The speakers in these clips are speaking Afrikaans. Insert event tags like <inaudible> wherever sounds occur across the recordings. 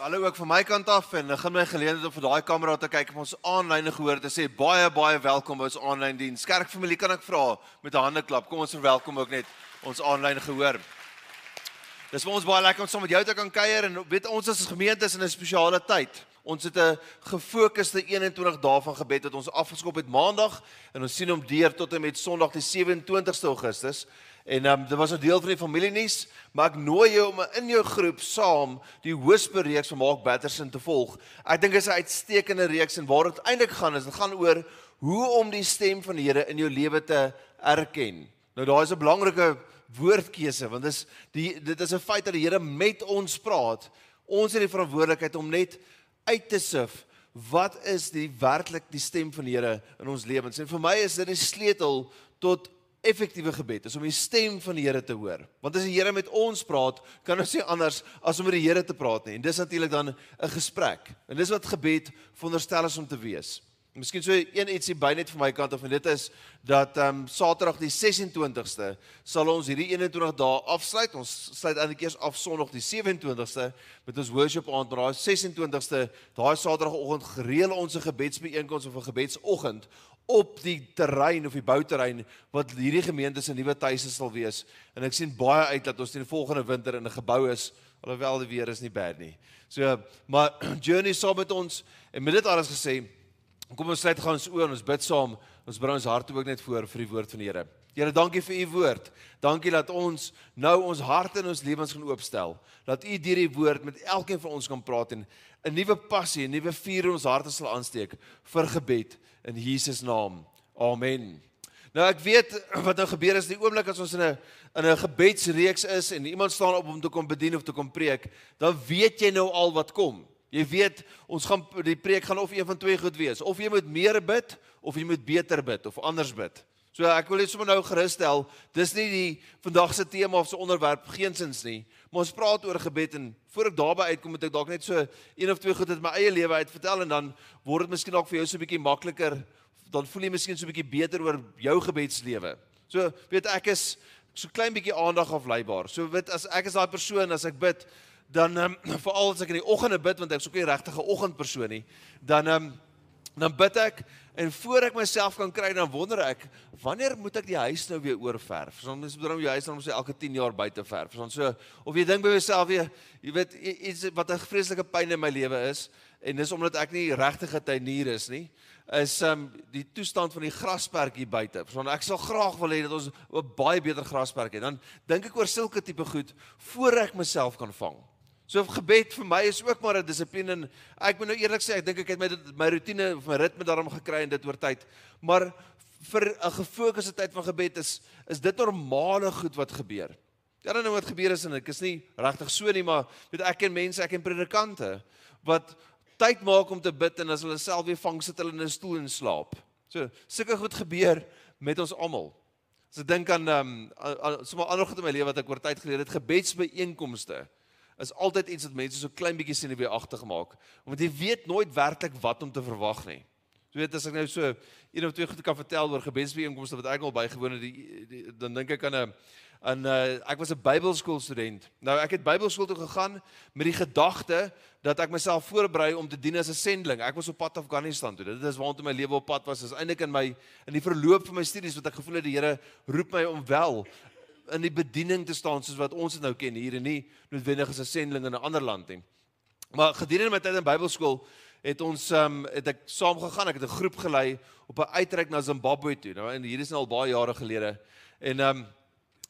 Hallo ook van my kant af en ek gaan my geleentheid om vir daai kamera te kyk om ons aanlyn gehoor te sê baie baie welkom by ons aanlyn diens. Kerk familie kan ek vra met 'n hande klap. Kom ons verwelkom ook net ons aanlyn gehoor. Dis vir ons baie lekker om saam met jou te kan kuier en weet ons as gemeente is in 'n spesiale tyd. Ons het 'n gefokusde 21 dae van gebed wat ons afgeskop het Maandag en ons sien hom deur tot en met Sondag die 27ste Augustus. En um, dit was 'n deel van die familienuus, maar ek nooi jou om in jou groep saam die Whisper reeks van Mark Batterson te volg. Ek dink dit is 'n uitstekende reeks en waar dit eintlik gaan is, dit gaan oor hoe om die stem van die Here in jou lewe te erken. Nou daar is 'n belangrike woordkeuse want dis die dit is 'n feit dat die Here met ons praat. Ons het die verantwoordelikheid om net uit te sif wat is die werklik die stem van die Here in ons lewens. En vir my is dit die sleutel tot effektiewe gebed is om die stem van die Here te hoor. Want as die Here met ons praat, kan ons nie anders as om met die Here te praat nie. En dis natuurlik dan 'n gesprek. En dis wat gebed veronderstel is om te wees. Miskien so een ietsie by net van my kant of en dit is dat ehm um, Saterdag die 26ste sal ons hierdie 21 dae afsluit. Ons sluit eintlik eers af Sondag die 27ste met ons worship aand, maar daai 26ste, daai Saterdagoggend gereël ons 'n gebedsbijeenkoms of 'n gebedsoggend op die terrein of die bouterrein wat hierdie gemeente se nuwe tuise sal wees. En ek sien baie uit dat ons teen volgende winter in 'n gebou is, alhoewel die weer is nie bad nie. So, maar <clears throat> journey saam met ons en met dit alles gesê, kom ons sluit gaan ons oë en ons bid saam. Ons bring ons harte ook net voor vir die woord van die Here. Here, dankie vir u woord. Dankie dat ons nou ons harte en ons lewens gaan oopstel. Dat u deur die woord met elkeen van ons kan praat en 'n nuwe passie, 'n nuwe vuur in ons harte sal aansteek vir gebed in Jesus naam. Amen. Nou ek weet <clears throat> wat nou gebeur is die oomblik as ons in 'n in 'n gebedsreeks is en iemand staan op om te kom bedien of te kom preek, dan weet jy nou al wat kom. Jy weet ons gaan die preek gaan of een van twee goed wees, of jy moet meer bid of jy moet beter bid of anders bid. So ek wil net sommer nou gerusstel, dis nie die vandag se tema of se onderwerp geensins nie, maar ons praat oor gebed en voor ek daarby uitkom moet ek dalk net so een of twee goed uit my eie lewe uit vertel en dan word dit miskien dalk vir jou so 'n bietjie makliker dan voel jy miskien so 'n bietjie beter oor jou gebedslewe. So weet ek is so klein bietjie aandag afleibaar. So weet as ek is daai persoon as ek bid dan um, <clears throat> veral as ek in die oggende bid want ek is ook nie regtig 'n oggendpersoon nie, dan um, dan bid ek en voor ek myself kan kry dan wonder ek wanneer moet ek die huis nou weer oorverf? Soms mens moet dan jou huis dan moet elke 10 jaar buite verf. Soms so of jy dink by jouself jy, jy weet iets wat 'n vreeslike pyn in my lewe is en dis omdat ek nie regtig 'n tuinier is nie is um die toestand van die grasperk hier buite. Want ek sal graag wil hê dat ons 'n baie beter grasperk het. Dan dink ek oor sulke tipe goed voor ek myself kan vang. So gebed vir my is ook maar 'n dissipline en ek moet nou eerlik sê ek dink ek het my my rotine of my ritme daarom gekry en dit oor tyd. Maar vir 'n gefokusde tyd van gebed is is dit normale goed wat gebeur. Ja dan nou wat gebeur is en ek is nie regtig so nie maar weet ek ken mense ek ken predikante wat tyd maak om te bid en as hulle self weer vang sit hulle in 'n stoel en slaap. So sulke goed gebeur met ons almal. As ek dink aan ehm um, sommer ander goed in my lewe wat ek oor tyd geleer het gebedsbijeenkomste is altyd iets wat mense so klein bietjie sien wie agter gemaak. Want jy weet nooit werklik wat om te verwag nie. Jy weet as ek nou so een of twee goed kan vertel oor gebedsbijeenkomste wat ek al bygewoon het, dan dink ek aan 'n aan 'n uh, ek was 'n Bybelskool student. Nou ek het Bybelskool toe gegaan met die gedagte dat ek myself voorberei om te dien as 'n sending. Ek was op pad Afghanistan toe. Dit is waartoe my lewe op pad was. Dit is eintlik in my in die verloop van my studies wat ek gevoel het die Here roep my om wel in die bediening te staan soos wat ons dit nou ken hier en nie noodwendig as 'n sendeling in 'n ander land nie. Maar gedurende my tyd in Bybelskool het ons um, het ek saam gegaan. Ek het 'n groep gelei op 'n uitreik na Zimbabwe toe. Nou en hier is nou al baie jare gelede. En ehm um,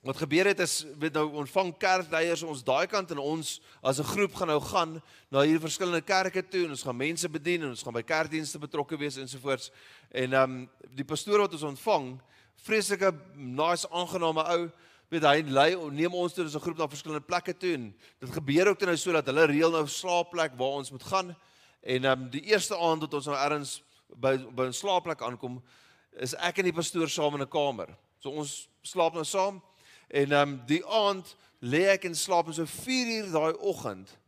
wat gebeur het is weet nou ontvang kerkleiers ons daai kant en ons as 'n groep gaan nou gaan na hierdie verskillende kerke toe en ons gaan mense bedien en ons gaan by kerkdienste betrokke wees ensovoorts. En ehm um, die pastoor wat ons ontvang, vreeslike nice aangename ou weet hy lei neem ons toe as 'n groep na verskillende plekke toe en dit gebeur ook nou so dat hulle reël nou 'n slaapplek waar ons moet gaan en ehm um, die eerste aand wat ons nou ergens by by 'n slaapplek aankom is ek en die pastoor saam in 'n kamer. So ons slaap nou saam en ehm um, die aand lê ek in slaap en so 4 uur daai oggend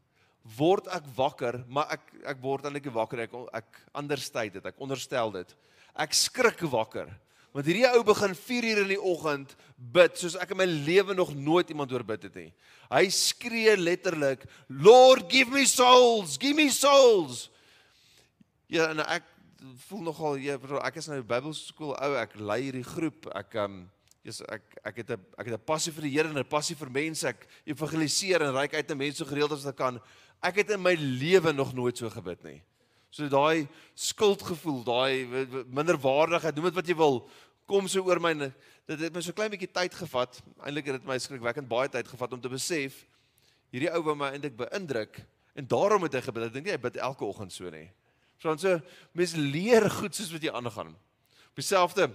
word ek wakker, maar ek ek word eintlik wakker ek ek understate dit, ek onderstel dit. Ek skrik wakker Want hierdie ou begin 4 uur in die oggend bid soos ek in my lewe nog nooit iemand hoor bid het nie. Hy skree letterlik, "Lord, give me souls, give me souls." Ja, en ek voel nogal ja, ek is nou Bybelskool ou, ek lei hierdie groep. Ek um yes, ek ek het 'n ek het 'n passie vir die Here en 'n passie vir mense. Ek evangeliseer en reik uit na mense so gereeld as ek kan. Ek het in my lewe nog nooit so gebid nie. So daai skuldgevoel, daai minderwaardigheid, noem dit wat jy wil, kom so oor my. Dit het my so klein bietjie tyd gevat. Eintlik het dit my skrikwekkend baie tyd gevat om te besef hierdie ou wou my eintlik beïndruk en daarom het hy gebid. Ek dink nie hy bid elke oggend so nie. So dan so mense leer goed soos wat jy aangaan. Dieselfde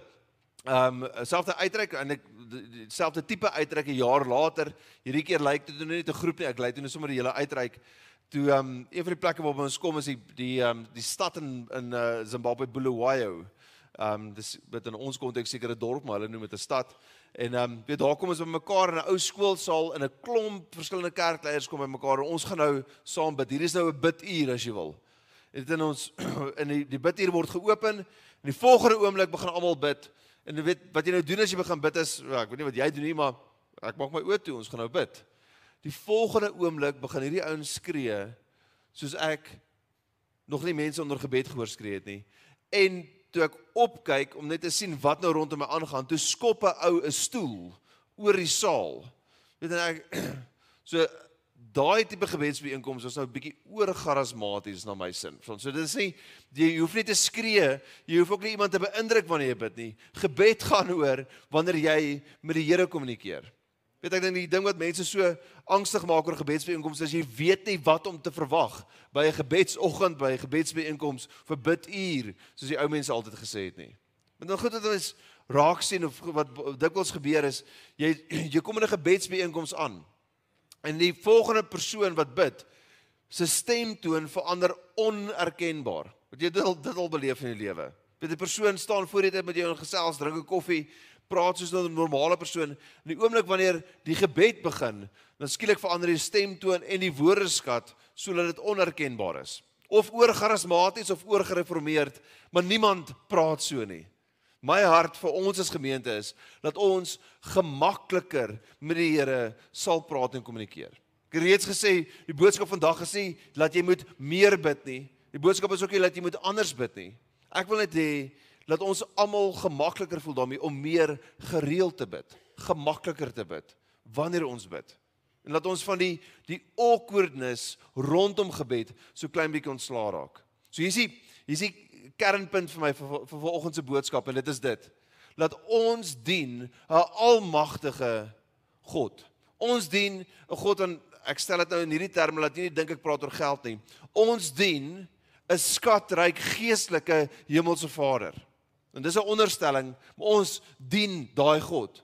ehm um, selfde uitreik en ek dieselfde tipe uitreik 'n jaar later. Hierdie keer lyk dit nou net 'n groep nie. Ek lei toe net sommer die hele uitreik. Toe ehm um, een van die plekke waar ons kom is die die ehm um, die stad in in uh, Zimbabwe Bulawayo. Ehm um, dis met in ons konteks seker 'n dorp, maar hulle noem dit 'n stad. En ehm um, weet daar kom ons bymekaar in 'n ou skoolsaal in 'n klomp verskillende kerkleiers kom bymekaar en ons gaan nou saam bid. Hier is nou 'n biduur as jy wil het in ons <clears throat> in die die biduur word geopen en die volgende oomblik begin almal bid. En jy weet wat jy nou doen as jy begin bid is, ja, ek weet nie wat jy doen nie, maar ek maak my oë toe, ons gaan nou bid. Die volgende oomblik begin hierdie ouens skree soos ek nog nie mense onder gebed gehoor skree het nie. En toe ek opkyk om net te sien wat nou rondom my aangaan, toe skop 'n ou 'n stoel oor die saal. Weet jy ek <clears throat> so daai tipe gebedsbijeenkoms is nou 'n bietjie oorgarasmaties na my sin. So dit is nie jy hoef nie te skree, jy hoef ook nie iemand te beïndruk wanneer jy bid nie. Gebed gaan oor wanneer jy met die Here kommunikeer. Weet ek dink die ding wat mense so angstig maak oor gebedsbijeenkomste is jy weet nie wat om te verwag by 'n gebedsoggend, by 'n gebedsbijeenkoms vir biduur, soos die ou mense altyd gesê het nie. Maar dan goed dat ons raak sien of wat dikwels gebeur is, jy <clears throat> jy kom in 'n gebedsbijeenkoms aan En die volgende persoon wat bid, se stemtoon verander onerkenbaar. Wat jy dit al dit al beleef in die lewe. Dit 'n persoon staan voor jy met jou in gesels, drink 'n koffie, praat soos 'n normale persoon. In die oomblik wanneer die gebed begin, dan skielik verander die stemtoon en die woordeskat sodat dit onerkenbaar is. Of oor charismaties of oor gereformeerd, maar niemand praat so nie. My hart vir ons as gemeente is dat ons gemakliker met die Here sal praat en kommunikeer. Ek het reeds gesê, die boodskap vandag is nie dat jy moet meer bid nie. Die boodskap is ook nie dat jy moet anders bid nie. Ek wil net hê dat ons almal gemakliker voel daarmee om meer gereeld te bid, gemakliker te bid wanneer ons bid. En dat ons van die die awkwardness rondom gebed so klein bietjie ontslaa raak. So hier is die hier is die kernpunt vir my vir, vir vanoggend se boodskap en dit is dit. Dat ons dien 'n almagtige God. Ons dien 'n God en ek stel dit nou in hierdie terme jy nie dink ek praat oor geld nie. Ons dien 'n skatryk geestelike hemelse Vader. En dis 'n onderstelling, maar ons dien daai God.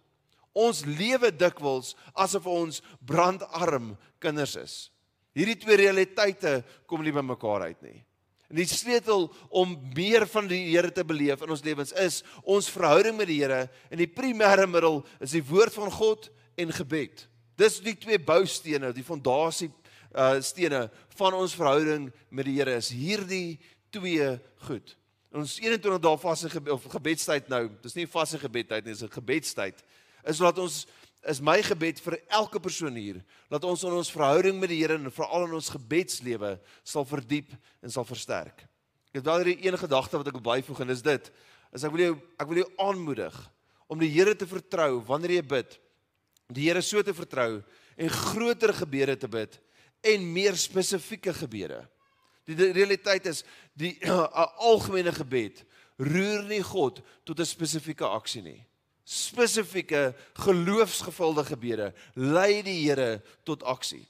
Ons lewe dikwels asof ons brandarm kinders is. Hierdie twee realiteite kom nie by mekaar uit nie. En die sleutel om meer van die Here te beleef in ons lewens is ons verhouding met die Here en die primêre middel is die woord van God en gebed. Dis die twee boustene, die fondasie uh stene van ons verhouding met die Here is hierdie twee goed. Ons 21 dae vasse gebed of gebedstyd nou, dis nie vasse gebedtyd nie, dis 'n gebedstyd. Is laat ons is my gebed vir elke persoon hier dat ons in ons verhouding met die Here en veral in ons gebedslewe sal verdiep en sal versterk. Ek het wel hierdie een gedagte wat ek wil byvoeg en dis dit. Is ek wil jou ek wil jou aanmoedig om die Here te vertrou wanneer jy bid. Die Here so te vertrou en groter gebede te bid en meer spesifieke gebede. Die, die realiteit is die <clears throat> 'n algemene gebed roer nie God tot 'n spesifieke aksie nie spesifieke geloofsgevulde gebede lei die Here tot aksie.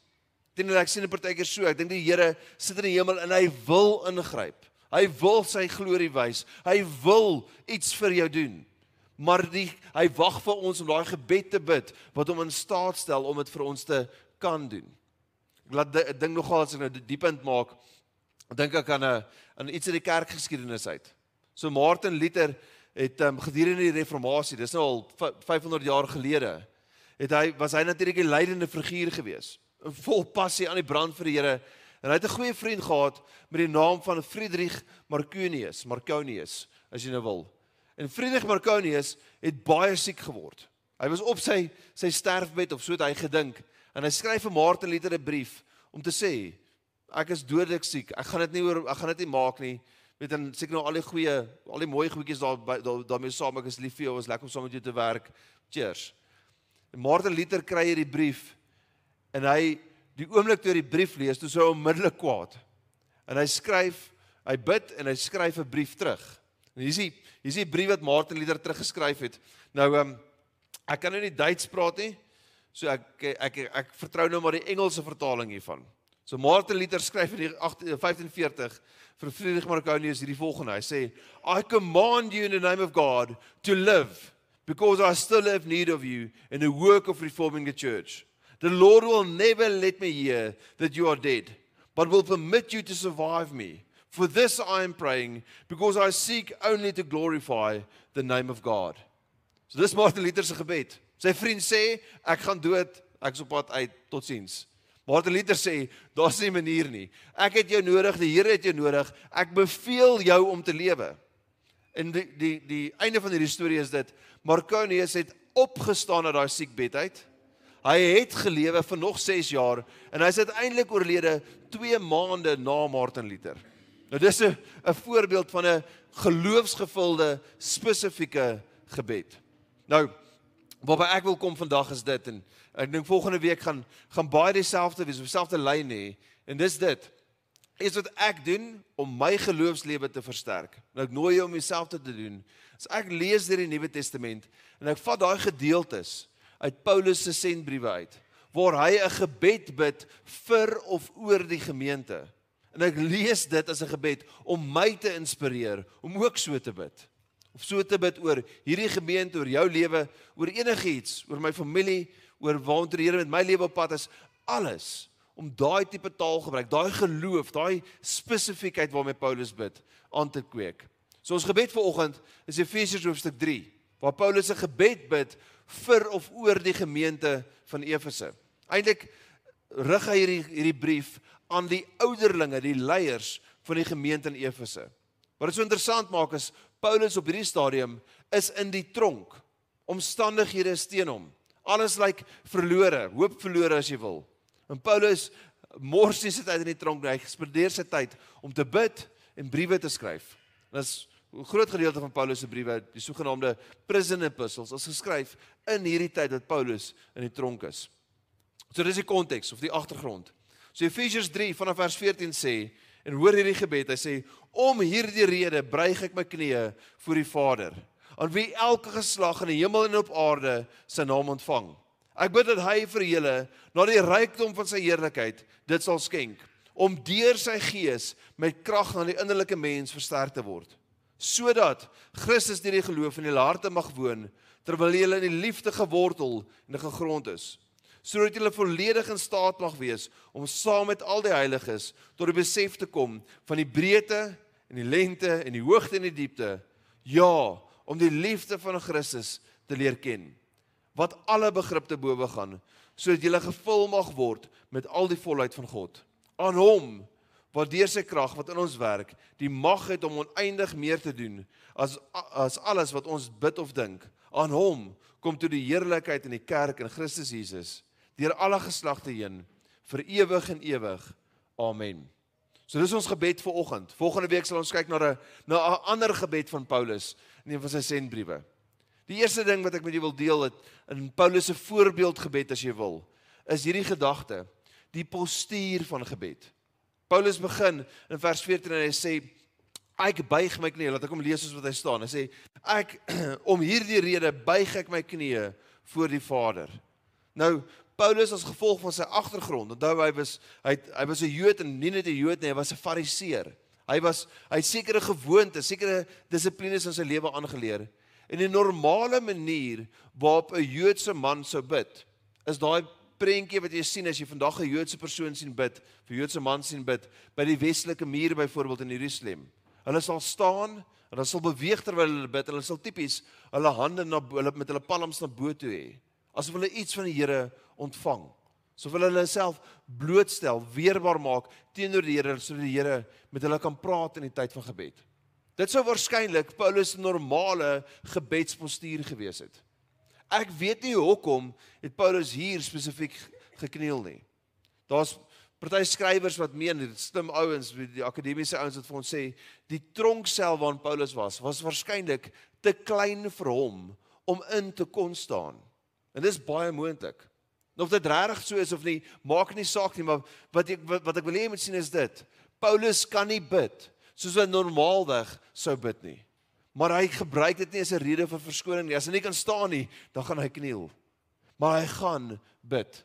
Teenoor ek sien 'n partykeer so, ek dink die Here sit in die hemel en hy wil ingryp. Hy wil sy glorie wys. Hy wil iets vir jou doen. Maar die hy wag vir ons om daai gebed te bid wat hom in staat stel om dit vir ons te kan doen. Ek laat ek dink nogal as ek nou diep in maak, dink ek aan 'n aan iets uit die kerkgeskiedenis uit. So Martin Luther het um, gedurende die reformatie, dis nou al 500 jaar gelede, het hy was hy natuurlik 'n leidende figuur gewees, vol passie aan die brand vir die Here. En hy het 'n goeie vriend gehad met die naam van Friedrich Marconius, Marconius, as jy nou wil. En Friedrich Marconius het baie siek geword. Hy was op sy sy sterfbed of so het hy gedink en hy skryf vir Martin Luther 'n brief om te sê ek is dodelik siek. Ek gaan dit nie oor ek gaan dit nie maak nie. Weet dan seker nou al die goeie al die mooi goedjies daar daarmee daar saam ek is lief vir jou, is lekker om saam met jou te werk. Cheers. En Martin Luther kry hierdie brief en hy die oomblik toe hy die brief lees, toe sou hy onmiddellik kwaad. En hy skryf, hy bid en hy skryf 'n brief terug. En hier is die hier is die brief wat Martin Luther teruggeskryf het. Nou ehm um, ek kan nou nie Duits praat nie. So ek ek ek, ek vertrou nou maar die Engelse vertaling hiervan. So Martin Luther skryf in 1540 vir Friedrich Marconius hierdie volgende. Hy sê, "I command you in the name of God to live because I still have need of you in the work of reforming the church. The Lord will never let me hear that you are dead, but will permit you to survive me. For this I am praying because I seek only to glorify the name of God." So dis Martin Luther se gebed. Sy vriend sê ek gaan dood, ek's op pad uit, totsiens. Martin Luther sê daar's nie 'n manier nie. Ek het jou nodig, die Here het jou nodig. Ek beveel jou om te lewe. En die die die einde van hierdie storie is dit Marconius het opgestaan uit daai siekbed uit. Hy het gelewe vir nog 6 jaar en hy's uiteindelik oorlede 2 maande na Martin Luther. Nou dis 'n 'n voorbeeld van 'n geloofsgevulde spesifieke gebed. Nou Waarby ek wil kom vandag is dit en ek dink volgende week gaan gaan baie dieselfde wees, dieselfde lyn hê en dis dit. Is wat ek doen om my geloofslewe te versterk. En ek nooi jou om dieselfde te doen. As ek lees deur die Nuwe Testament en ek vat daai gedeeltes uit Paulus se sendbriewe uit waar hy 'n gebed bid vir of oor die gemeente. En ek lees dit as 'n gebed om my te inspireer om ook so te bid of so te bid oor hierdie gemeente, oor jou lewe, oor enigiets, oor my familie, oor waantoe die Here met my lewe op pad is, alles om daai tipe taal gebruik, daai geloof, daai spesifiekheid waarmee Paulus bid aan te kweek. So ons gebed vir oggend is Efesiërs hoofstuk 3 waar Paulus 'n gebed bid vir of oor die gemeente van Efese. Eintlik rig hy hierdie hierdie brief aan die ouderlinge, die leiers van die gemeente in Efese. Wat dit so interessant maak is Paulus op hierdie stadium is in die tronk. Omstandighede steen hom. Alles lyk like verlore, hoop verlore as jy wil. En Paulus mors nie sy tyd in die tronk nie. Hy spandeer sy tyd om te bid en briewe te skryf. Dit is 'n groot gedeelte van Paulus se briewe, die sogenaamde prison epistles, is geskryf in hierdie tyd wat Paulus in die tronk is. So dis die konteks of die agtergrond. So Efesiërs 3 vanaf vers 14 sê En hoor hierdie gebed, hy sê om hierdie rede buig ek my knieë voor die Vader, aan wie elke geslag in die hemel en op aarde sy naam ontvang. Ek bid dat hy vir julle na die rykdom van sy heerlikheid dit sal skenk om deur sy gees met krag aan die innerlike mens versterk te word sodat Christus deur die geloof in julle harte mag woon terwyl julle in die liefde gewortel en gegrond is sodat julle volledig in staat mag wees om saam met al die heiliges tot die besef te kom van die breedte en die lengte en die hoogte en die diepte. Ja, om die liefde van Christus te leer ken wat alle begrip te bowe gaan sodat julle gevul mag word met al die volheid van God. Aan hom wat deur sy krag wat in ons werk, die mag het om oneindig meer te doen as as alles wat ons bid of dink. Aan hom kom toe die heerlikheid in die kerk in Christus Jesus deur alle geslagte heen vir ewig en ewig. Amen. So dis ons gebed vir oggend. Volgende week sal ons kyk na 'n na 'n ander gebed van Paulus in een van sy sendbriewe. Die eerste ding wat ek met julle wil deel het in Paulus se voorbeeldgebed as jy wil, is hierdie gedagte, die postuur van gebed. Paulus begin in vers 14 en hy sê ek buig my knieë, laat ek hom lees soos wat hy staan. Hy sê ek <clears throat> om hierdie rede buig ek my knieë voor die Vader. Nou Paulus as gevolg van sy agtergrond. Onthou hy was hy hy was 'n Jood en nie net 'n Jood nie, hy was 'n Fariseer. Hy was hy het sekere gewoontes, sekere dissiplines in sy lewe aangeleer. En 'n normale manier waarop 'n Joodse man sou bid, is daai prentjie wat jy sien as jy vandag 'n Joodse persoon sien bid, vir Joodse man sien bid by die westelike muur byvoorbeeld in Jerusalem. Hulle sal staan en hulle sal beweeg terwyl hulle bid. Hulle sal tipies hulle hande na hulle met hulle palms na bo toe hê asof hulle iets van die Here ontvang. Asof hulle hulle self blootstel, weerbaar maak teenoor die Here sodat die Here met hulle kan praat in die tyd van gebed. Dit sou waarskynlik Paulus se normale gebedspostuur gewees het. Ek weet nie hoekom het Paulus hier spesifiek gekniel nie. Daar's party skrywers wat meen dit slim ouens, die akademiese ouens wat vir ons sê die tronksel waarin Paulus was, was waarskynlik te klein vir hom om in te kon staan. En dis baie moontlik. Of dit regtig so is of nie, maak nie saak nie, maar wat ek wat, wat ek wil hê jy moet sien is dit. Paulus kan nie bid soos 'n normaalweg sou bid nie. Maar hy gebruik dit nie as 'n rede vir verskoning nie. As hy nie kan staan nie, dan gaan hy kniel. Maar hy gaan bid.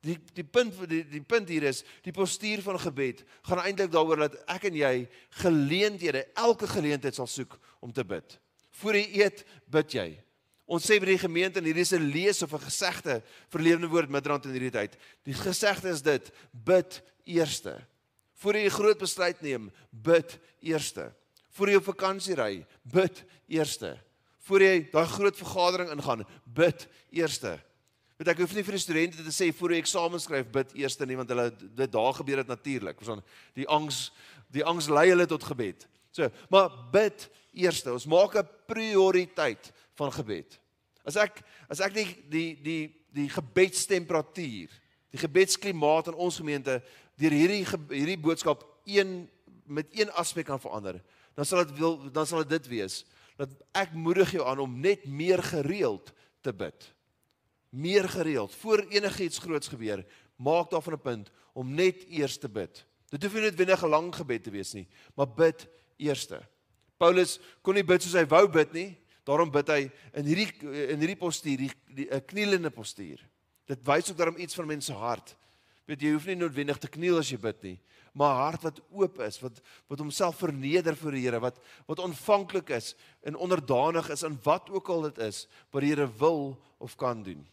Die die punt die die punt hier is, die postuur van gebed gaan eintlik daaroor dat ek en jy geleenthede, elke geleentheid sal soek om te bid. Voor jy eet, bid jy. Ons sê by die gemeente en hierdie is 'n lees of 'n gesegde vir lewende woord midrand in hierdie tyd. Die gesegde is dit: bid eerste. Voordat jy 'n groot besluit neem, bid eerste. Voordat jy op vakansie ry, bid eerste. Voordat jy daai groot vergadering ingaan, bid eerste. Want ek hoef nie vir die studente te sê voor jy eksamen skryf, bid eerste nie want hulle dit daar gebeur dit natuurlik. Ons die angs die angs lei hulle tot gebed. So, maar bid eerste. Ons maak 'n prioriteit van gebed. As ek as ek die die die die gebedstemperatuur, die gebedsklimaat in ons gemeente deur hierdie hierdie boodskap een met een aspek kan verander, dan sal dit wil dan sal dit wees dat ek moedig jou aan om net meer gereeld te bid. Meer gereeld voor enigiets groots gebeur, maak daarvan 'n punt om net eers te bid. Dit hoef nie noodwendig 'n lang gebed te wees nie, maar bid eerste. Paulus kon nie bid soos hy wou bid nie, Daarom bid hy in hierdie in hierdie postuur, die, die 'n knielende postuur. Dit wys ook daarom iets van mense hart. Weet jy, hoef nie noodwendig te kniel as jy bid nie, maar 'n hart wat oop is, wat wat homself verneder voor die Here, wat wat ontvanklik is en onderdanig is aan wat ook al dit is wat die Here wil of kan doen.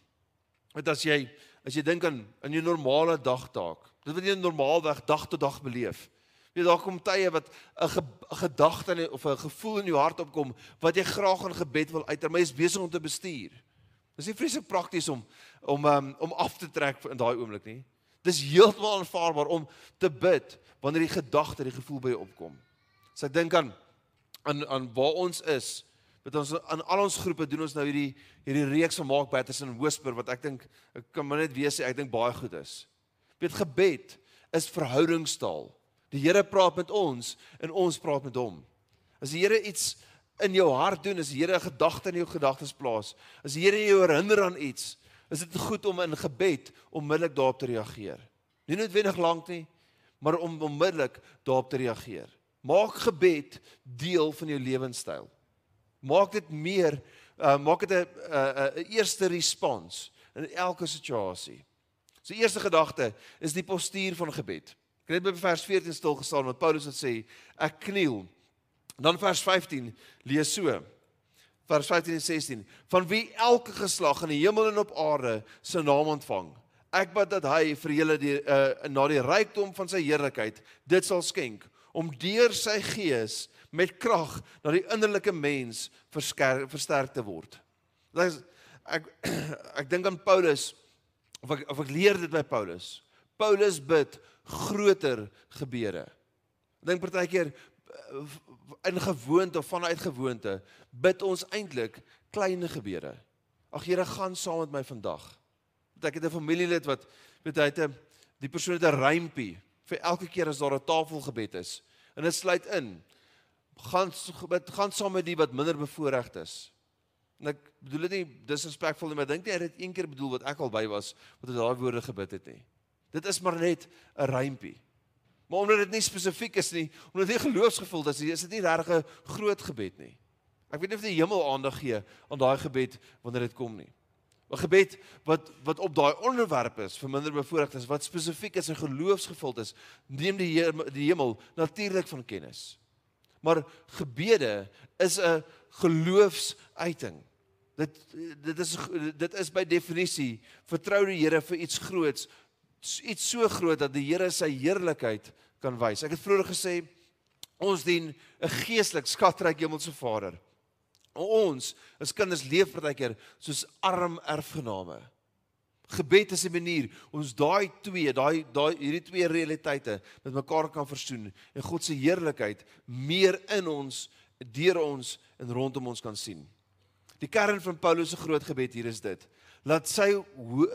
Want as jy as jy dink aan in jou normale dagtaak, dit wat jy normaalweg dag tot dag beleef, Weet daar kom tye wat 'n ge, gedagte of 'n gevoel in jou hart opkom wat jy graag in gebed wil uiter, maar jy is besig om te bestuur. Dis nie vreeslik prakties om om um, om af te trek in daai oomblik nie. Dis heeltemal aanvaarbaar om te bid wanneer die gedagte, die gevoel by jou opkom. So ek dink aan aan aan waar ons is, met ons aan al ons groepe doen ons nou hierdie hierdie reeks van Mark Patterson Whisper wat ek dink ek kan maar net weer sê ek dink baie goed is. Weet gebed is verhoudingstaal. Die Here praat met ons en ons praat met hom. As die Here iets in jou hart doen, as die Here 'n gedagte in jou gedagtes plaas, as die Here jou herinner aan iets, is dit goed om in gebed onmiddellik daarop te reageer. Nie noodwendig lank nie, maar om onmiddellik daarop te reageer. Maak gebed deel van jou lewenstyl. Maak dit meer uh, maak dit 'n 'n eerste respons in elke situasie. So eerste gedagte is die postuur van gebed. Ek het by vers 14 stil gestaan wat Paulus het sê, ek kniel. Dan vers 15 lees so. Vers 15 en 16. Van wie elke geslag in die hemel en op aarde se naam ontvang. Ek bid dat hy vir julle die uh, na die rykdom van sy heerlikheid dit sal skenk om deur sy gees met krag na die innerlike mens versterk, versterk te word. Dit is ek <clears throat> ek dink aan Paulus of ek of ek leer dit by Paulus. Paulus bid groter gebeure. Dink partykeer eh, in gewoonte of vanuit gewoonte bid ons eintlik klein gebeure. Ag Here, gaan saam met my vandag. Want ek het 'n familielid wat weet hy het 'n die persoon het 'n rympie vir elke keer as daar 'n tafelgebed is. En dit sluit in gaan bid gaan saam met die wat minder bevoordeeld is. En ek bedoel dit nie disrespekvol nie, maar ek dink hy het dit een keer bedoel wat ek al by was wat hy daai woorde gebid het nie. Dit is maar net 'n rympie. Maar omdat dit nie spesifiek is nie, omdat dit geloofsgevoel is, is dit nie regtig 'n groot gebed nie. Ek weet nie of die hemel aandag gee aan daai gebed wanneer dit kom nie. 'n Gebed wat wat op daai onderwerp is vir minder bevoordeeldes, wat spesifiek is en geloofsgevuld is, neem die heer, die hemel natuurlik van kennis. Maar gebede is 'n geloofsuiting. Dit dit is dit is by definisie vertrou die Here vir iets groots iets so groot dat die Here sy heerlikheid kan wys. Ek het vroeër gesê ons dien 'n geestelik skatryk hemelse Vader. Ons as kinders leef partykeer soos arm erfgename. Gebed is 'n manier ons daai twee, daai daai hierdie twee realiteite met mekaar kan versoen en God se heerlikheid meer in ons deur ons en rondom ons kan sien. Die kern van Paulus se groot gebed hier is dit: laat sy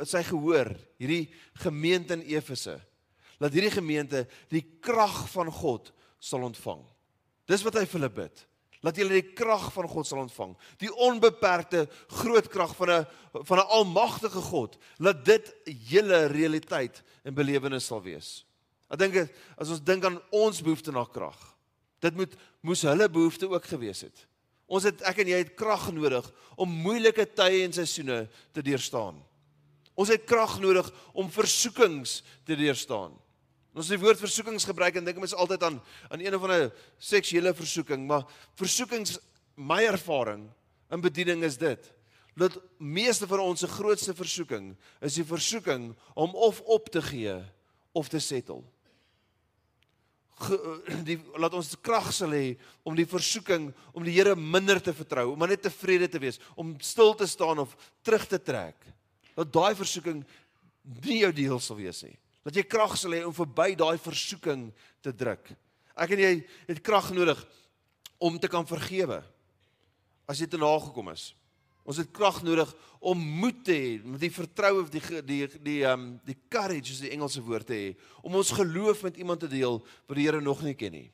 sy gehoor, hierdie gemeente in Efese, laat hierdie gemeente die krag van God sal ontvang. Dis wat hy vir hulle bid. Laat julle die krag van God sal ontvang. Die onbeperkte groot krag van 'n van 'n almagtige God. Laat dit julle realiteit en belewenis sal wees. Ek dink as ons dink aan ons behoefte na krag, dit moet moes hulle behoefte ook gewees het. Ons het ek en jy het krag nodig om moeilike tye en seisoene te deurstaan. Ons het krag nodig om versoekings te deurstaan. Ons het die woord versoekings gebruik en dink mens altyd aan aan een of ander seksuele versoeking, maar versoekings my ervaring in bediening is dit dat meeste van ons se grootste versoeking is die versoeking om of op te gee of te settle <clears throat> die laat ons krag sal hê om die versoeking om die Here minder te vertrou, om net tevrede te wees, om stil te staan of terug te trek. Dat daai versoeking nie jou deel sal wees nie. Dat jy krag sal hê om verby daai versoeking te druk. Ek en jy het krag nodig om te kan vergewe as jy te nagekom is. Ons het krag nodig om moed te hê, met die vertroue of die die die um, die courage is die Engelse woord te hê om ons geloof met iemand te deel wat die Here nog nie ken nie.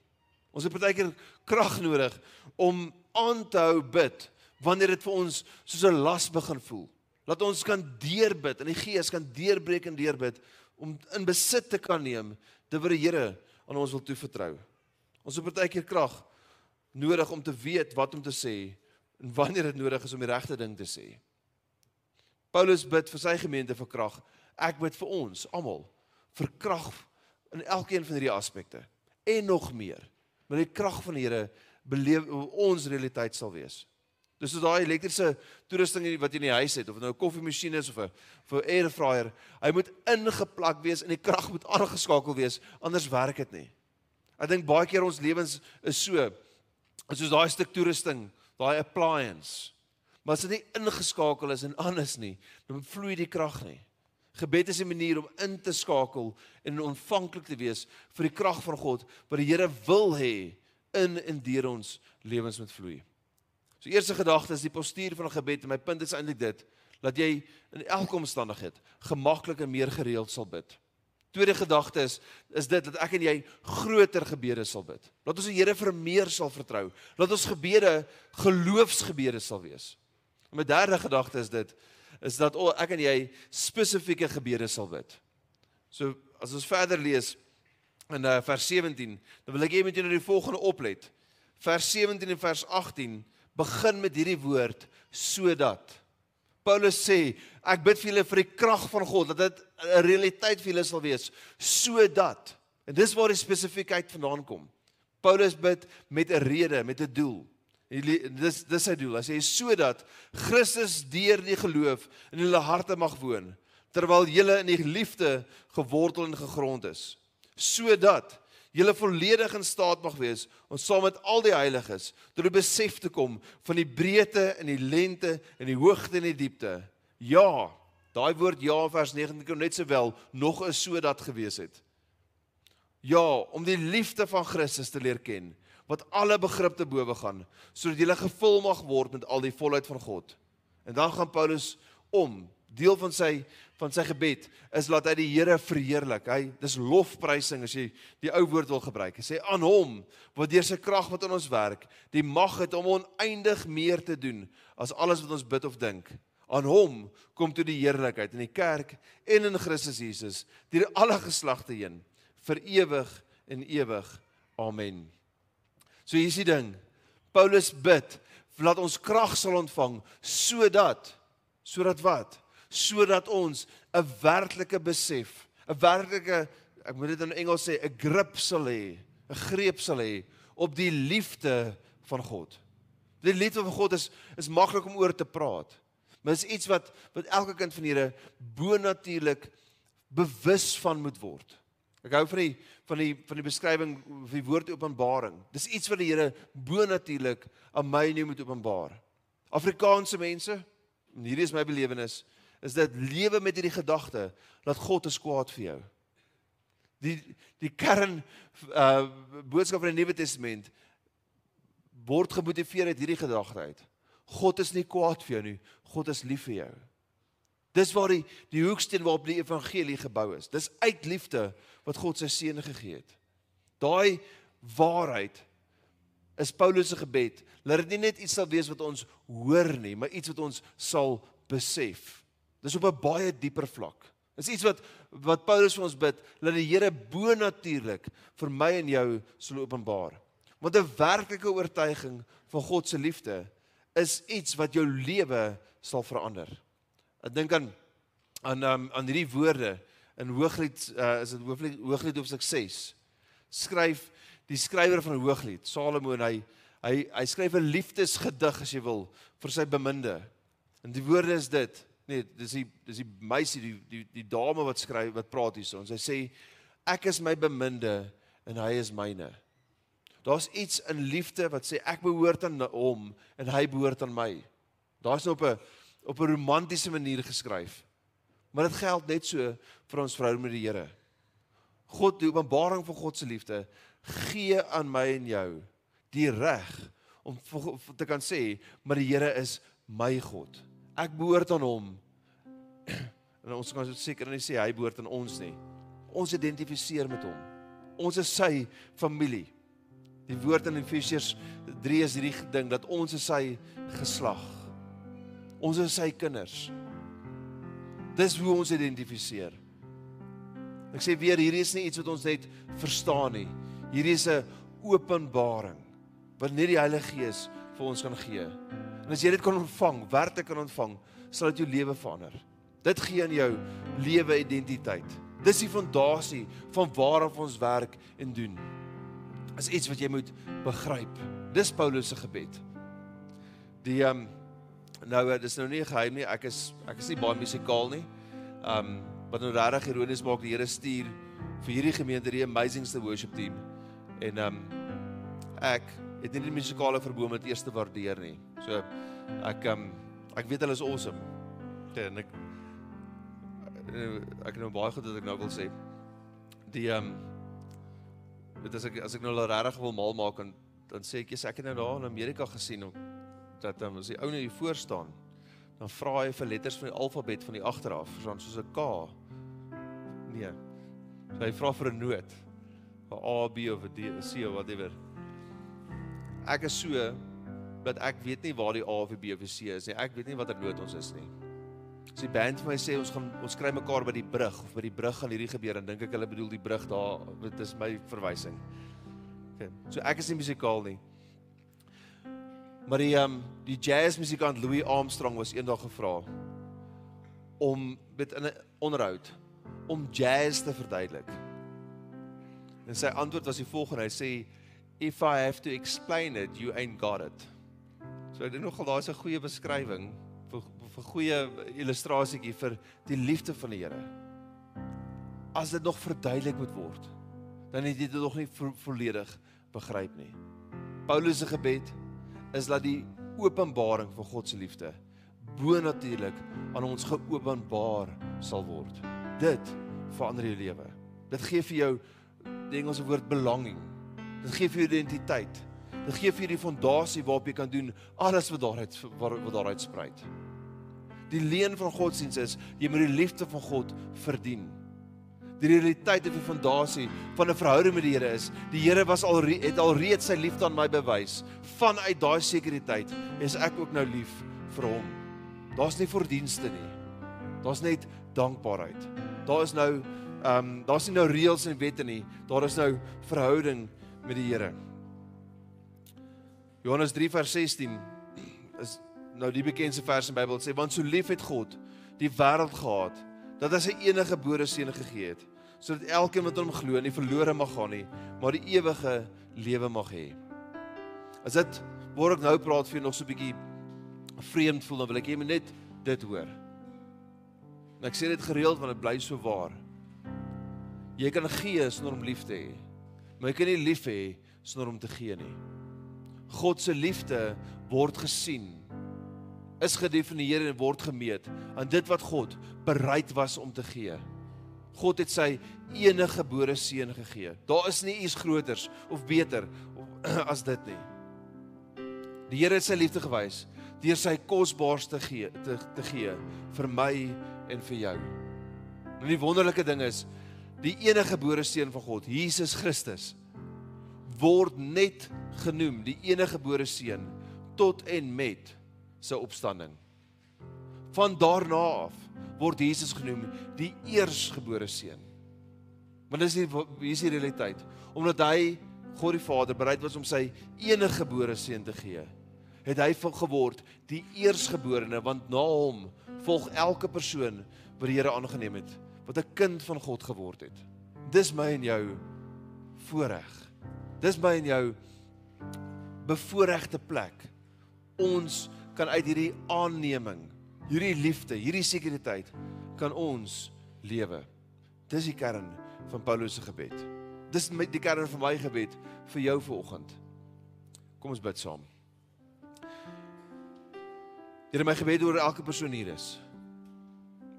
Ons het partykeer krag nodig om aan te hou bid wanneer dit vir ons soos 'n las begin voel. Laat ons kan deurbid in die gees kan deurbreek en deurbid om in besit te kan neem te wat die Here aan ons wil toevertrou. Ons het partykeer krag nodig om te weet wat om te sê en wanneer dit nodig is om die regte ding te sê. Paulus bid vir sy gemeente vir krag. Ek bid vir ons almal vir krag in elkeen van hierdie aspekte en nog meer. Maar die krag van die Here beleef ons realiteit sal wees. Dis so daai elektriese toerusting wat jy in die huis het of nou 'n koffiemasjien is of 'n vir air fryer, hy moet ingeplak wees en die krag moet aangeskakel wees anders werk dit nie. Ek dink baie keer ons lewens is so soos daai stuk toerusting daai appliance. Maar as dit nie ingeskakel is en anders nie, dan vloei die krag nie. Gebed is 'n manier om in te skakel en ontvanklik te wees vir die krag van God wat die Here wil hê in en deur ons lewens moet vloei. So eerste gedagte is die postuur van 'n gebed en my punt is eintlik dit dat jy in elke omstandigheid gemaklik en meer gereeld sal bid. Tweede gedagte is is dit dat ek en jy groter gebede sal bid. Laat ons die Here vir meer sal vertrou. Laat ons gebede geloofsgebede sal wees. En my derde gedagte is dit is dat ek en jy spesifieke gebede sal bid. So as ons verder lees in uh, vers 17, dan wil ek hê jy moet jy nou die volgende oplet. Vers 17 en vers 18 begin met hierdie woord sodat Paulus sê, ek bid vir julle vir die krag van God dat dit 'n realiteit vir julle sal wees sodat en dis waar die spesifiekheid vandaan kom. Paulus bid met 'n rede, met 'n doel. Dis dis sy doel. Hy sê sodat Christus deur die geloof in julle harte mag woon terwyl julle in die liefde gewortel en gegrond is. Sodat julle volledig in staat mag wees om saam met al die heiliges tot die besef te kom van die breedte en die lengte en die hoogte en die diepte. Ja, daai woord ja vers 19 kan net sowel nog is sodat gewees het. Ja, om die liefde van Christus te leer ken wat alle begrip te bowe gaan sodat jy gevul mag word met al die volheid van God. En dan gaan Paulus om deel van sy van sy gebed is laat hy die Here verheerlik. Hy dis lofprysing as jy die ou woord wil gebruik. Hy sê aan hom wat deur sy krag wat in ons werk, die mag het om oneindig meer te doen as alles wat ons bid of dink. Aan hom kom toe die heerlikheid in die kerk en in Christus Jesus deur alle geslagte heen vir ewig en ewig. Amen. So hier is die ding. Paulus bid laat ons krag sal ontvang sodat sodat wat? Sodat ons 'n werklike besef, 'n werklike ek moet dit in Engels sê, 'n grip sal hê, 'n greep sal hê op die liefde van God. Die liefde van God is is maklik om oor te praat. Maar is iets wat wat elke kind van Here bonatuurlik bewus van moet word. Ek hou van die van die van die beskrywing van die woord Openbaring. Dis iets wat die Here bonatuurlik aan my en jou moet openbaar. Afrikaanse mense, hierdie is my belewenis, is dit lewe met hierdie gedagte dat God is kwaad vir jou. Die die kern uh boodskap van die Nuwe Testament word gemotiveer uit hierdie gedagte uit. God is nie kwaad vir jou nie. God is lief vir jou. Dis waar die die hoeksteen waarop die evangelie gebou is. Dis uit liefde wat God sy seun gegee het. Daai waarheid is Paulus se gebed. Laat dit nie net iets sal wees wat ons hoor nie, maar iets wat ons sal besef. Dis op 'n baie dieper vlak. Dis iets wat wat Paulus vir ons bid, dat die Here bo-natuurlik vir my en jou sal openbaar. Want 'n werklike oortuiging van God se liefde is iets wat jou lewe sal verander. Ek dink aan aan um, aan hierdie woorde in Hooglied uh, is dit Hooglied Hooglied hoofstuk 6. Skryf die skrywer van Hooglied, Salomo en hy hy hy skryf 'n liefdesgedig as jy wil vir sy beminde. En die woorde is dit. Nee, dis die dis die meisie die die die dame wat skryf wat praat hierso. Sy sê ek is my beminde en hy is myne. Daar's iets in liefde wat sê ek behoort aan hom en hy behoort aan my. Daar's nou op 'n op 'n romantiese manier geskryf. Maar dit geld net so vir ons vrou met die Here. God, die openbaring van God se liefde gee aan my en jou die reg om te kan sê maar die Here is my God. Ek behoort aan hom. En ons kan seker nie sê hy behoort aan ons nie. Ons identifiseer met hom. Ons is sy familie. Die woord in Efesiërs 3 is hierdie ding dat ons is sy geslag. Ons is sy kinders. Dis hoe ons identifiseer. Ek sê weer hierdie is nie iets wat ons net verstaan nie. Hierdie is 'n openbaring wat net die Heilige Gees vir ons kan gee. En as jy dit kan ontvang, werklik kan ontvang, sal dit jou lewe verander. Dit gee aan jou lewe identiteit. Dis die fondasie van waarop ons werk en doen. Is iets wat jy moet begryp. Dis Paulus se gebed. Die ehm um, nou dis nou nie geheim nie. Ek is ek is nie baie musikaal nie. Ehm um, wat nou regtig ironies maak, die Here stuur vir hierdie gemeente die amazingste worship team. En ehm um, ek het nie die musikale verboom met eerste waardeer nie. So ek um, ek weet hulle is awesome. En ek ek het nou baie goed wat ek nou wil sê. Die ehm um, dit as ek as ek nou regtig wil mal maak en dan sê ek jy's ek het nou daar in Amerika gesien om dat dan um, as die ou net hier voor staan dan vra hy vir letters van die alfabet van die agteraf soos 'n K. Nee. So hy vra vir 'n noot. 'n A, B of 'n D, 'n C of whatever. Ek is so dat ek weet nie waar die A of die B of die C is nie. Ek weet nie watter noot ons is nie. As die band vir my sê ons gaan ons kry mekaar by die brug of by die brug gaan hierdie gebeur en dink ek hulle bedoel die brug daar, dit is my verwysing. Okay. So ek is nie musikaal nie. Maar die um die jazz musikant Louis Armstrong was eendag gevra om met 'n onderhoud om jazz te verduidelik. En sy antwoord was die volgende. Hy sê if I have to explain it, you ain't got it. So ek dink nogal daar's 'n goeie beskrywing vir vir goeie illustrasietjie vir die liefde van die Here. As dit nog verduidelik moet word, dan het jy dit nog nie vo volledig begryp nie. Paulus se gebed is dat die openbaring van God se liefde bo natuurlik aan ons geopenbaar sal word. Dit verander jou lewe. Dit gee vir jou die Engelse woord belonging. Dit gee vir jou identiteit. Dit gee vir jou die fondasie waarop jy kan doen alles wat daaruit wat daaruit spruit. Die leen van godsdiens is jy moet die liefde van God verdien. Die realiteit of die fondasie van 'n verhouding met die Here is, die Here was al het alreeds sy liefde aan my bewys. Vanuit daai sekuriteit is ek ook nou lief vir hom. Daar's nie verdienste nie. Daar's net dankbaarheid. Daar is nou Ehm um, daar's nie nou reëls en wette nie. Daar is nou verhouding met die Here. Johannes 3 vers 16 is nou die bekendste vers in die Bybel. Sê want so lief het God die wêreld gehad dat hy sy enige gebore seun gegee het sodat elkeen wat hom glo nie verlore mag gaan nie, maar die ewige lewe mag hê. As dit waar ek nou praat vir nog so 'n bietjie vreemd voel, dan wil ek net dit hoor. En ek sê dit gereeld want dit bly so waar. Jy kan gee sonder om lief te hê. Maar jy kan nie lief hê sonder om te gee nie. God se liefde word gesien is gedefinieer en word gemeet aan dit wat God bereid was om te gee. God het sy enige gebore seun gegee. Daar is nie iets groters of beter <clears throat> as dit nie. Die Here het sy liefde gewys deur sy kosbaarste gee te, te gee vir my en vir jou. En die wonderlike ding is die enige gebore seun van God, Jesus Christus, word net genoem die enige gebore seun tot en met sy opstanding. Van daarna af word Jesus genoem die eersgebore seun. Want dis die hier is die realiteit. Omdat hy God die Vader bereid was om sy enige gebore seun te gee, het hy geword die eersgeborene want na hom volg elke persoon wat die Here aangeneem het, wat 'n kind van God geword het. Dis my en jou voorreg. Dis my en jou bevoorregte plek. Ons kan uit hierdie aanneming, hierdie liefde, hierdie sekuriteit kan ons lewe. Dis die kern van Paulus se gebed. Dis met die kern van my gebed vir jou vanoggend. Kom ons bid saam. Here my gebed oor elke persoon hier is.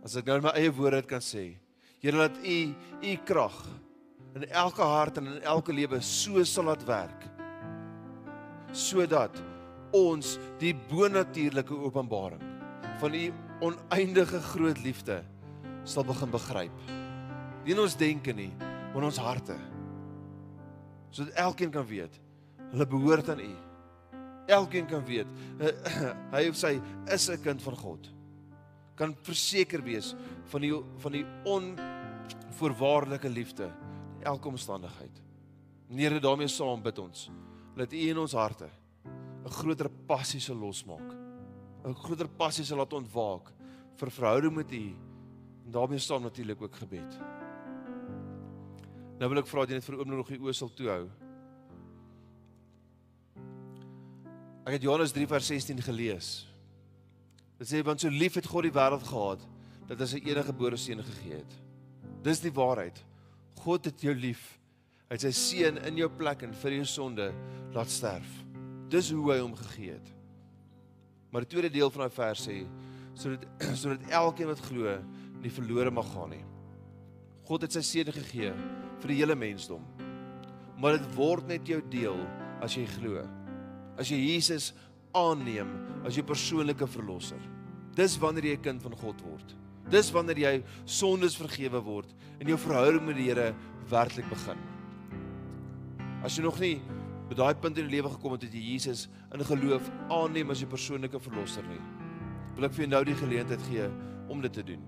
As ek nou my eie woorde kan sê. Here laat u u krag in elke hart en in elke lewe so sal laat werk. Sodat ons die bonatuurlike openbaring van u oneindige groot liefde sal begin begryp. Nie in ons denke nie, maar in ons harte. Sodat elkeen kan weet hulle behoort aan u elkeen kan weet <clears throat> hy of sy is 'n kind van God. Kan verseker wees van die van die onvoorwaardelike liefde in elke omstandigheid. Here, daarmee saam bid ons dat U in ons harte 'n groter passie sal losmaak. 'n Groter passie sal laat ontwaak vir verhouding met U en daarmee saam natuurlik ook gebed. Nou wil ek vra dat jy net vir oomblik nog die oë sal toehou. Ek het Johannes 3 vers 16 gelees. Dit sê want so lief het God die wêreld gehad dat hy sy enige gebore seun gegee het. Dis die waarheid. God het jou lief. Hy het sy seun in jou plek en vir jou sonde laat sterf. Dis hoe hy hom gegee het. Maar die tweede deel van daai vers sê sodat <clears throat> sodat elkeen wat glo nie verlore mag gaan nie. God het sy seun gegee vir die hele mensdom. Maar dit word net jou deel as jy glo as jy Jesus aanneem as jou persoonlike verlosser. Dis wanneer jy 'n kind van God word. Dis wanneer jy sondes vergewe word en jou verhouding met die Here werklik begin. As jy nog nie by daai punt in die lewe gekom het dat jy Jesus in geloof aanneem as jou persoonlike verlosser nie, wil ek vir jou nou die geleentheid gee om dit te doen.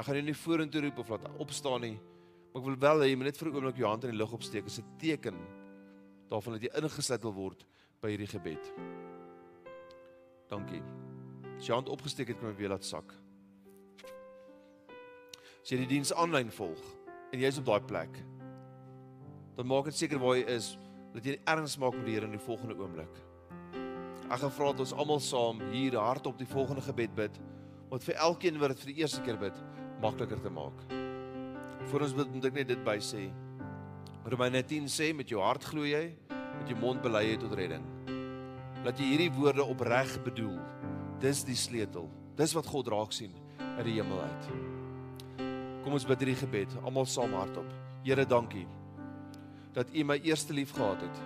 Ek gaan jou nie vorentoe roep of laat opstaan nie, maar ek wil wel hê jy moet net vir 'n oomblik jou hand in die lug opsteek as 'n teken daarvan dat jy ingesluit wil word by hierdie gebed. Dankie. As jy hand opgesteek het, kan jy weer laat sak. As jy die diens aanlyn volg en jy's op daai plek, dan maak dit seker waar jy is dat jy erns maak met die Here in die volgende oomblik. Ek gaan vra dat ons almal saam hier hardop die volgende gebed bid, wat vir elkeen wat dit vir die eerste keer bid, makliker te maak. Vir ons moet ek net dit by sê. Romeine 10 sê met jou hart glo jy met jou mond bely jy tot redding. Laat jy hierdie woorde opreg bedoel. Dis die sleutel. Dis wat God raak sien uit die hemel uit. Kom ons bid hierdie gebed, almal saam hardop. Here, dankie dat U my eerste lief gehad het.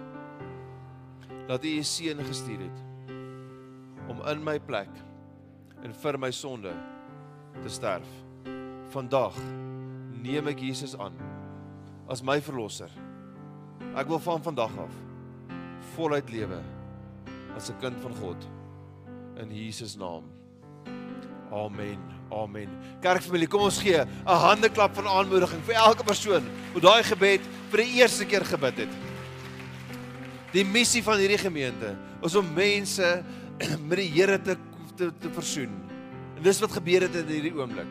Dat U U seun gestuur het om in my plek en vir my sonde te sterf. Vandag neem ek Jesus aan as my verlosser. Ek wil van vandag af voluit lewe as 'n kind van God in Jesus naam. Amen. Amen. Kerkfamilie, kom ons gee 'n handeklap van aanmoediging vir elke persoon wat daai gebed vir die eerste keer gebid het. Die missie van hierdie gemeente is om mense <clears throat> met die Here te te, te versoen. En dis wat gebeur het in hierdie oomblik.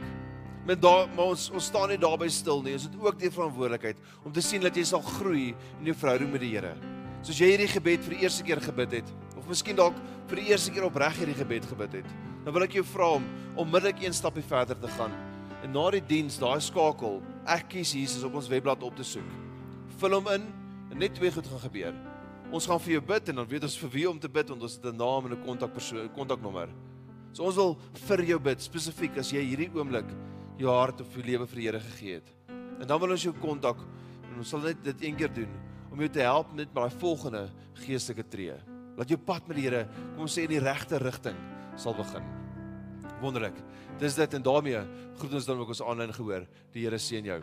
Met daar maar ons ons staan nie daarby stil nie. Ons het ook die verantwoordelikheid om te sien dat jy sal groei in jou verhouding met die Here. Soos jy hierdie gebed vir die eerste keer gebid het of miskien dalk vir die eerste keer opreg hierdie gebed gebid het, dan wil ek jou vra om onmiddellik een stapie verder te gaan en na die diens, daai skakel, ek kies Jesus op ons webblad op te soek. Vul hom in en net twee goed gaan gebeur. Ons gaan vir jou bid en dan weet ons vir wie om te bid want ons het 'n naam en 'n kontakpersoon, kontaknommer. So ons wil vir jou bid spesifiek as jy hierdie oomblik jou hart of jou lewe vir die Here gegee het. En dan wil ons jou kontak en ons sal net dit een keer doen om jou te help met daai volgende geestelike tree. Laat jou pad met die Here, kom ons sê in die regte rigting sal begin. Wonderlik. Dis dit en daarmee groet ons dan ook ons aanlyn gehoor. Die Here seën jou.